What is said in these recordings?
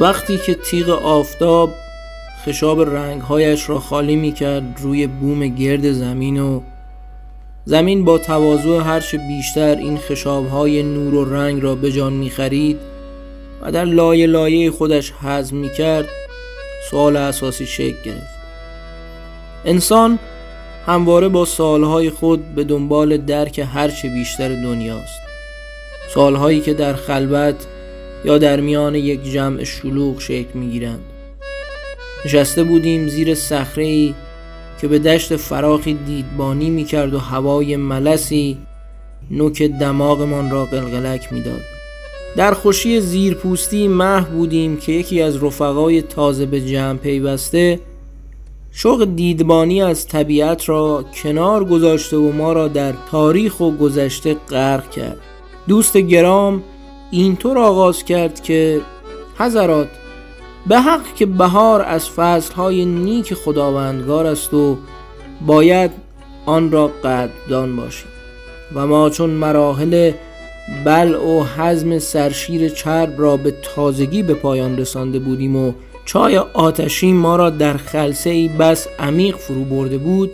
وقتی که تیغ آفتاب خشاب رنگهایش را خالی می کرد روی بوم گرد زمین و زمین با تواضع هرچه بیشتر این خشابهای نور و رنگ را به جان می خرید و در لایه لایه خودش هضم می کرد سوال اساسی شکل گرفت. انسان همواره با سالهای خود به دنبال درک هرچه بیشتر دنیاست. سالهایی که در خلوت یا در میان یک جمع شلوغ شکل می گیرند نشسته بودیم زیر صخره که به دشت فراخی دیدبانی می کرد و هوای ملسی نوک دماغمان را قلقلک می‌داد. در خوشی زیرپوستی مح بودیم که یکی از رفقای تازه به جمع پیوسته شوق دیدبانی از طبیعت را کنار گذاشته و ما را در تاریخ و گذشته غرق کرد دوست گرام اینطور آغاز کرد که حضرات به حق که بهار از فصلهای نیک خداوندگار است و باید آن را قدردان باشیم. و ما چون مراحل بل و حزم سرشیر چرب را به تازگی به پایان رسانده بودیم و چای آتشین ما را در خلصه ای بس عمیق فرو برده بود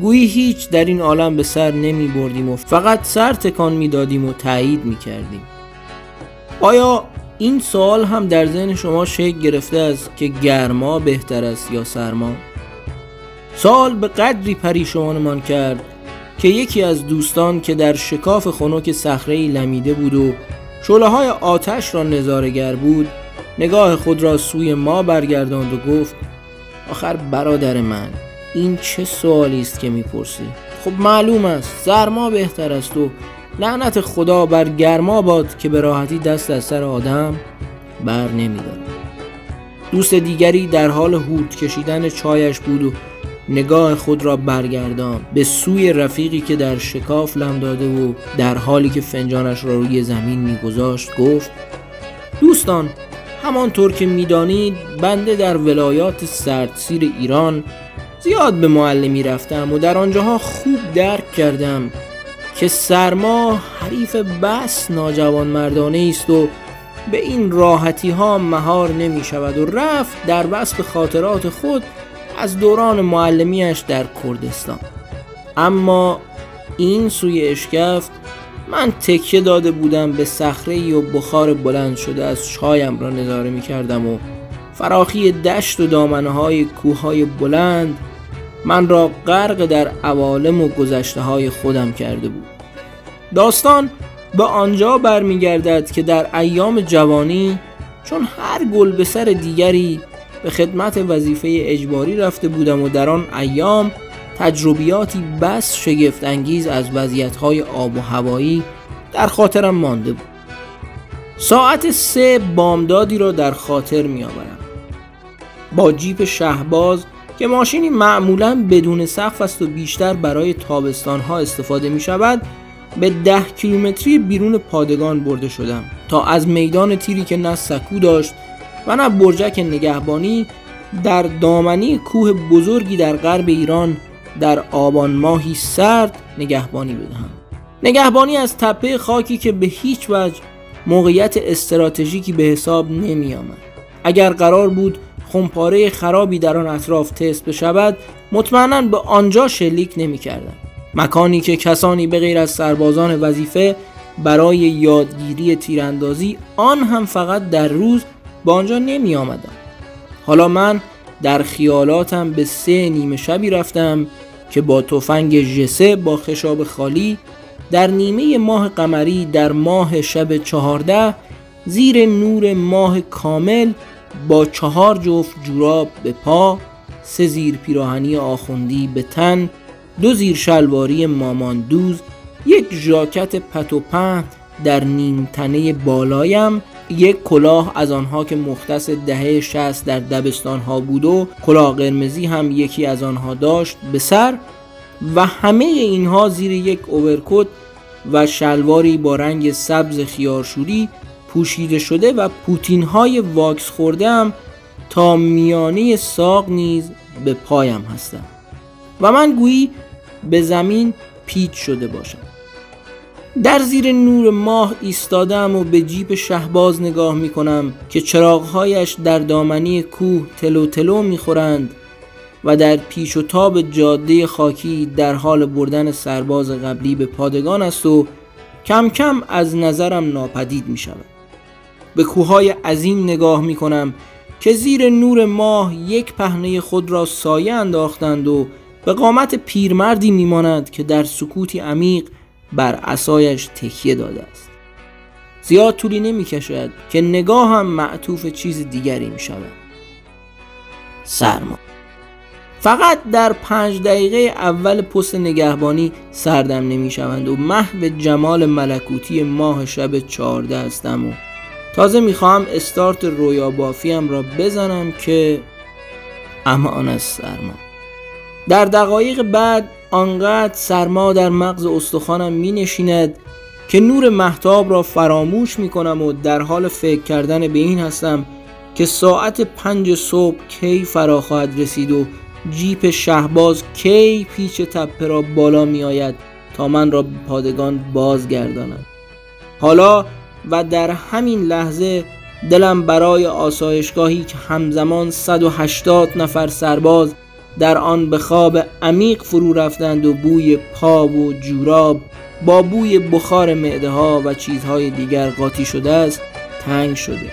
گویی هیچ در این عالم به سر نمی بردیم و فقط سر تکان می دادیم و تایید می کردیم. آیا این سوال هم در ذهن شما شکل گرفته است که گرما بهتر است یا سرما؟ سال به قدری پریشانمان کرد که یکی از دوستان که در شکاف خنک صخره لمیده بود و شعله های آتش را نظارگر بود نگاه خود را سوی ما برگرداند و گفت آخر برادر من این چه سوالی است که می‌پرسی؟ خب معلوم است سرما بهتر است و لعنت خدا بر گرما باد که به راحتی دست از سر آدم بر نمی‌داد دوست دیگری در حال هود کشیدن چایش بود و نگاه خود را برگردان به سوی رفیقی که در شکاف لم داده و در حالی که فنجانش را روی زمین میگذاشت گفت دوستان همانطور که می‌دانید بنده در ولایات سردسیر ایران زیاد به معلمی رفتم و در آنجاها خوب درک کردم که سرما حریف بس ناجوان مردانه است و به این راحتی ها مهار نمی شود و رفت در وصف خاطرات خود از دوران معلمیش در کردستان. اما این سوی اشکفت من تکیه داده بودم به صخره و بخار بلند شده از چایم را نظاره می کردم و فراخی دشت و دامنه های کوه های بلند من را غرق در عوالم و گذشته های خودم کرده بود. داستان به آنجا برمیگردد که در ایام جوانی چون هر گل به سر دیگری به خدمت وظیفه اجباری رفته بودم و در آن ایام تجربیاتی بس شگفت انگیز از وضعیتهای آب و هوایی در خاطرم مانده بود. ساعت سه بامدادی را در خاطر می آورم با جیپ شهباز که ماشینی معمولا بدون سقف است و بیشتر برای تابستان ها استفاده می شود به ده کیلومتری بیرون پادگان برده شدم تا از میدان تیری که نه سکو داشت و نه برجک نگهبانی در دامنی کوه بزرگی در غرب ایران در آبان ماهی سرد نگهبانی بدهم نگهبانی از تپه خاکی که به هیچ وجه موقعیت استراتژیکی به حساب نمی آمد. اگر قرار بود خمپاره خرابی در آن اطراف تست بشود مطمئنا به آنجا شلیک نمی کردن. مکانی که کسانی به غیر از سربازان وظیفه برای یادگیری تیراندازی آن هم فقط در روز به آنجا نمی آمدم. حالا من در خیالاتم به سه نیمه شبی رفتم که با تفنگ جسه با خشاب خالی در نیمه ماه قمری در ماه شب چهارده زیر نور ماه کامل با چهار جفت جوراب به پا سه زیر پیراهنی آخوندی به تن دو زیر شلواری ماماندوز یک ژاکت پتو در نیم تنه بالایم یک کلاه از آنها که مختص دهه شست در دبستان ها بود و کلاه قرمزی هم یکی از آنها داشت به سر و همه اینها زیر یک اوورکوت و شلواری با رنگ سبز خیارشوری پوشیده شده و پوتین های واکس خورده هم تا میانه ساق نیز به پایم هستم و من گویی به زمین پیچ شده باشم. در زیر نور ماه ایستادم و به جیب شهباز نگاه می کنم که چراغهایش در دامنی کوه تلو تلو می خورند و در پیش و تاب جاده خاکی در حال بردن سرباز قبلی به پادگان است و کم کم از نظرم ناپدید می شود به کوههای عظیم نگاه می کنم که زیر نور ماه یک پهنه خود را سایه انداختند و به قامت پیرمردی میماند که در سکوتی عمیق بر اسایش تکیه داده است. زیاد طولی نمی کشد که نگاه هم معطوف چیز دیگری می شود سرما. فقط در پنج دقیقه اول پست نگهبانی سردم نمی شوند و محو جمال ملکوتی ماه شب چارده هستم و تازه می‌خواهم استارت رویا بافیم را بزنم که امان از سرما. در دقایق بعد آنقدر سرما در مغز استخوانم می نشیند که نور محتاب را فراموش می کنم و در حال فکر کردن به این هستم که ساعت پنج صبح کی فرا خواهد رسید و جیپ شهباز کی پیچ تپه را بالا می آید تا من را به پادگان بازگرداند. حالا و در همین لحظه دلم برای آسایشگاهی که همزمان 180 نفر سرباز در آن به خواب عمیق فرو رفتند و بوی پا و جوراب با بوی بخار معده ها و چیزهای دیگر قاطی شده است تنگ شده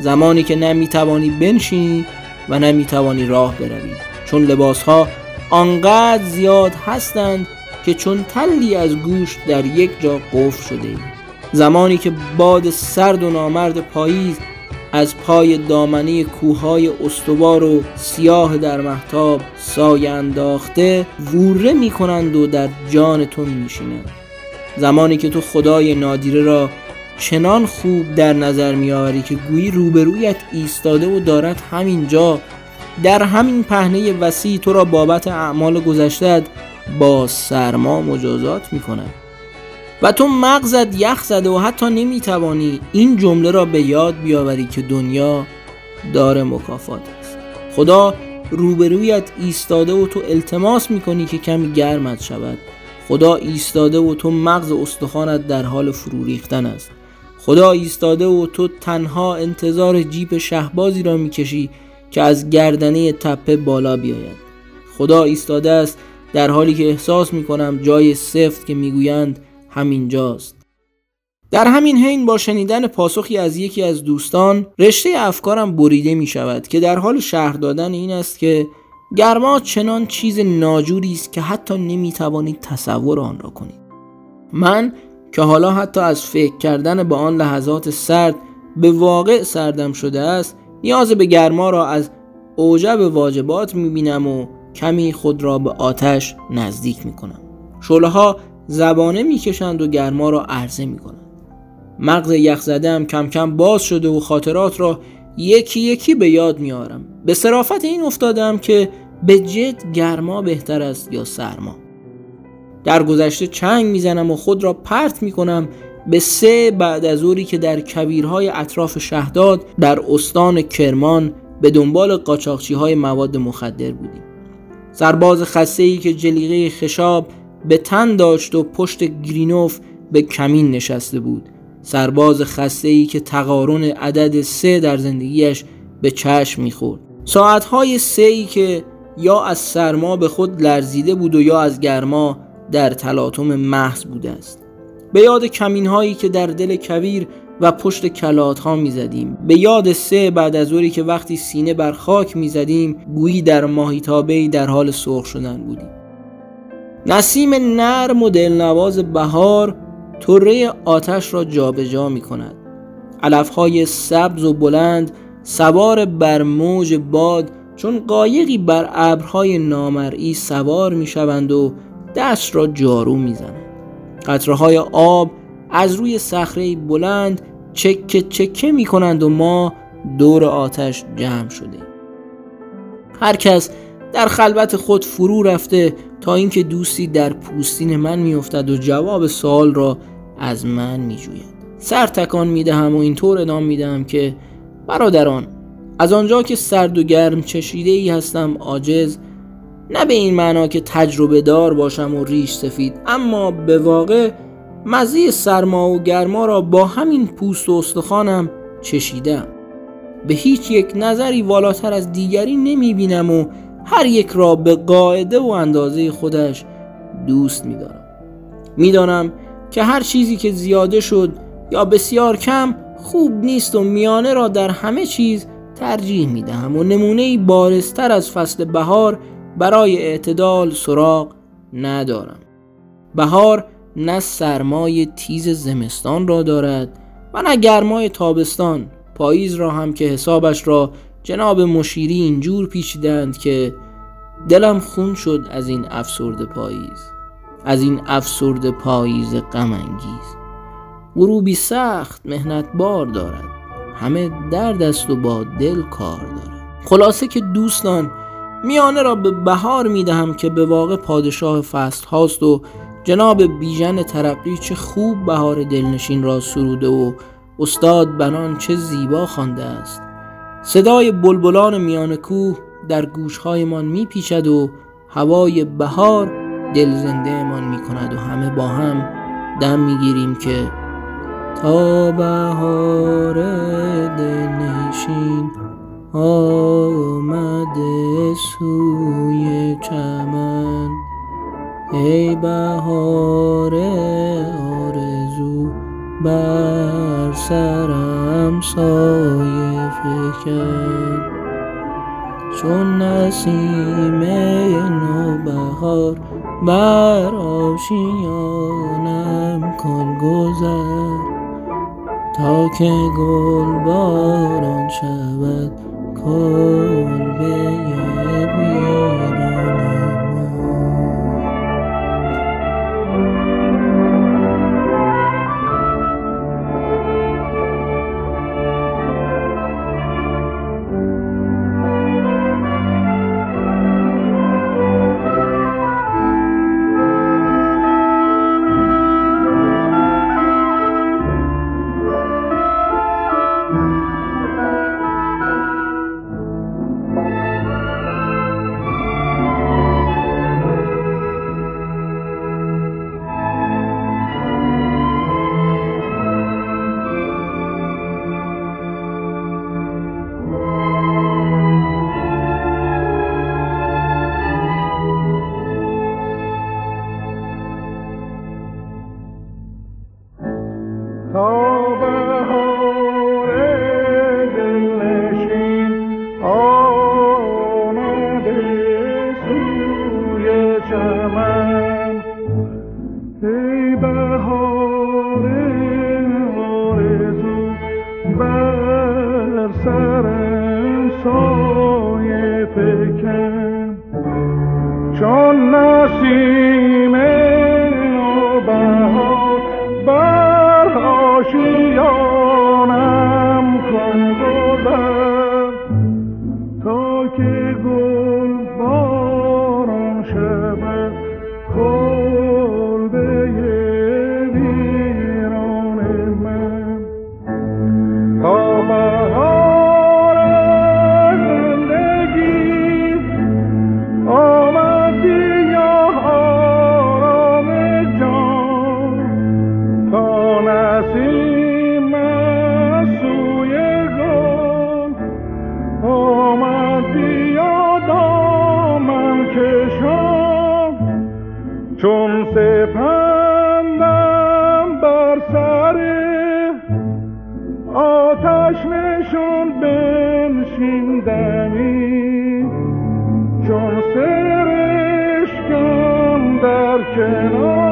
زمانی که نمی‌توانی بنشینی و نمی‌توانی راه بروی چون لباس ها آنقدر زیاد هستند که چون تلی از گوش در یک جا قفل شده اید. زمانی که باد سرد و نامرد پاییز از پای دامنه کوههای استوار و سیاه در محتاب سایه انداخته ووره می کنند و در جان تو می نشینند زمانی که تو خدای نادیره را چنان خوب در نظر میآوری که گویی روبرویت ایستاده و دارد همینجا در همین پهنه وسیع تو را بابت اعمال گذشتت با سرما مجازات می کند و تو مغزت یخ زده و حتی نمی‌توانی این جمله را به یاد بیاوری که دنیا دار مکافات است. خدا روبرویت ایستاده و تو التماس می‌کنی که کمی گرمت شود. خدا ایستاده و تو مغز استخوانت در حال فرو ریختن است. خدا ایستاده و تو تنها انتظار جیپ شهبازی را می‌کشی که از گردنه تپه بالا بیاید. خدا ایستاده است در حالی که احساس می‌کنم جای سفت که می‌گویند همینجاست. در همین حین با شنیدن پاسخی از یکی از دوستان رشته افکارم بریده می شود که در حال شهر دادن این است که گرما چنان چیز ناجوری است که حتی نمی توانید تصور آن را کنید. من که حالا حتی از فکر کردن به آن لحظات سرد به واقع سردم شده است نیاز به گرما را از اوجب واجبات می بینم و کمی خود را به آتش نزدیک می کنم. شله ها زبانه می‌کشند و گرما را عرضه می‌کنند. مغز یخزده هم کم کم باز شده و خاطرات را یکی یکی به یاد میارم به صرافت این افتادم که به جد گرما بهتر است یا سرما. در گذشته چنگ می‌زنم و خود را پرت می‌کنم به سه بعد از اوری که در کبیرهای اطراف شهداد در استان کرمان به دنبال قاچاقچی های مواد مخدر بودیم. سرباز خسته ای که جلیقه خشاب به تن داشت و پشت گرینوف به کمین نشسته بود. سرباز خسته ای که تقارن عدد سه در زندگیش به چشم می‌خورد. ساعتهای سه ای که یا از سرما به خود لرزیده بود و یا از گرما در تلاطم محض بوده است. به یاد کمین هایی که در دل کویر و پشت کلات ها می زدیم به یاد سه بعد از اوری که وقتی سینه بر خاک می زدیم گویی در ماهیتابه در حال سرخ شدن بودیم. نسیم نرم و دلنواز بهار طره آتش را جابجا جا می کند. علفهای سبز و بلند سوار بر موج باد چون قایقی بر ابرهای نامرئی سوار می شوند و دست را جارو می زنند. قطره های آب از روی صخره بلند چکه چکه می کنند و ما دور آتش جمع شده هر کس در خلوت خود فرو رفته تا اینکه دوستی در پوستین من میافتد و جواب سوال را از من میجوید. سر تکان می‌دهم و اینطور ادام می‌دهم که برادران از آنجا که سرد و گرم چشیده ای هستم عاجز نه به این معنا که تجربه دار باشم و ریش سفید اما به واقع مزه سرما و گرما را با همین پوست و استخوانم چشیدم. به هیچ یک نظری والاتر از دیگری نمی بینم و هر یک را به قاعده و اندازه خودش دوست می دارم می‌دانم که هر چیزی که زیاده شد یا بسیار کم خوب نیست و میانه را در همه چیز ترجیح می دهم و نمونه بارستر از فصل بهار برای اعتدال سراغ ندارم. بهار نه سرمای تیز زمستان را دارد و نه گرمای تابستان. پاییز را هم که حسابش را جناب مشیری اینجور پیچیدند که دلم خون شد از این افسرد پاییز از این افسرد پاییز غم انگیز. غروبی سخت مهنت بار دارد همه درد است و با دل کار دارد. خلاصه که دوستان میانه را به بهار می‌دهم که به واقع پادشاه فصل هاست و جناب بیژن ترقی چه خوب بهار دلنشین را سروده و استاد بنان چه زیبا خوانده است. صدای بلبلان میان کوه در گوشهایمان میپیچد و هوای بهار دل زنده من می کند و همه با هم دم می‌گیریم که تا بهار دلنشین آمده سوی چمن. ای بهار آرزو بر سرم سایه فکر. چون نسیم نوبهار بر آشیانم کن گذر. تا که گل باران شود کلبه سر سرم سایه فکر. چون نسیم perché no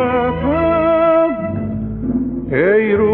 را به بر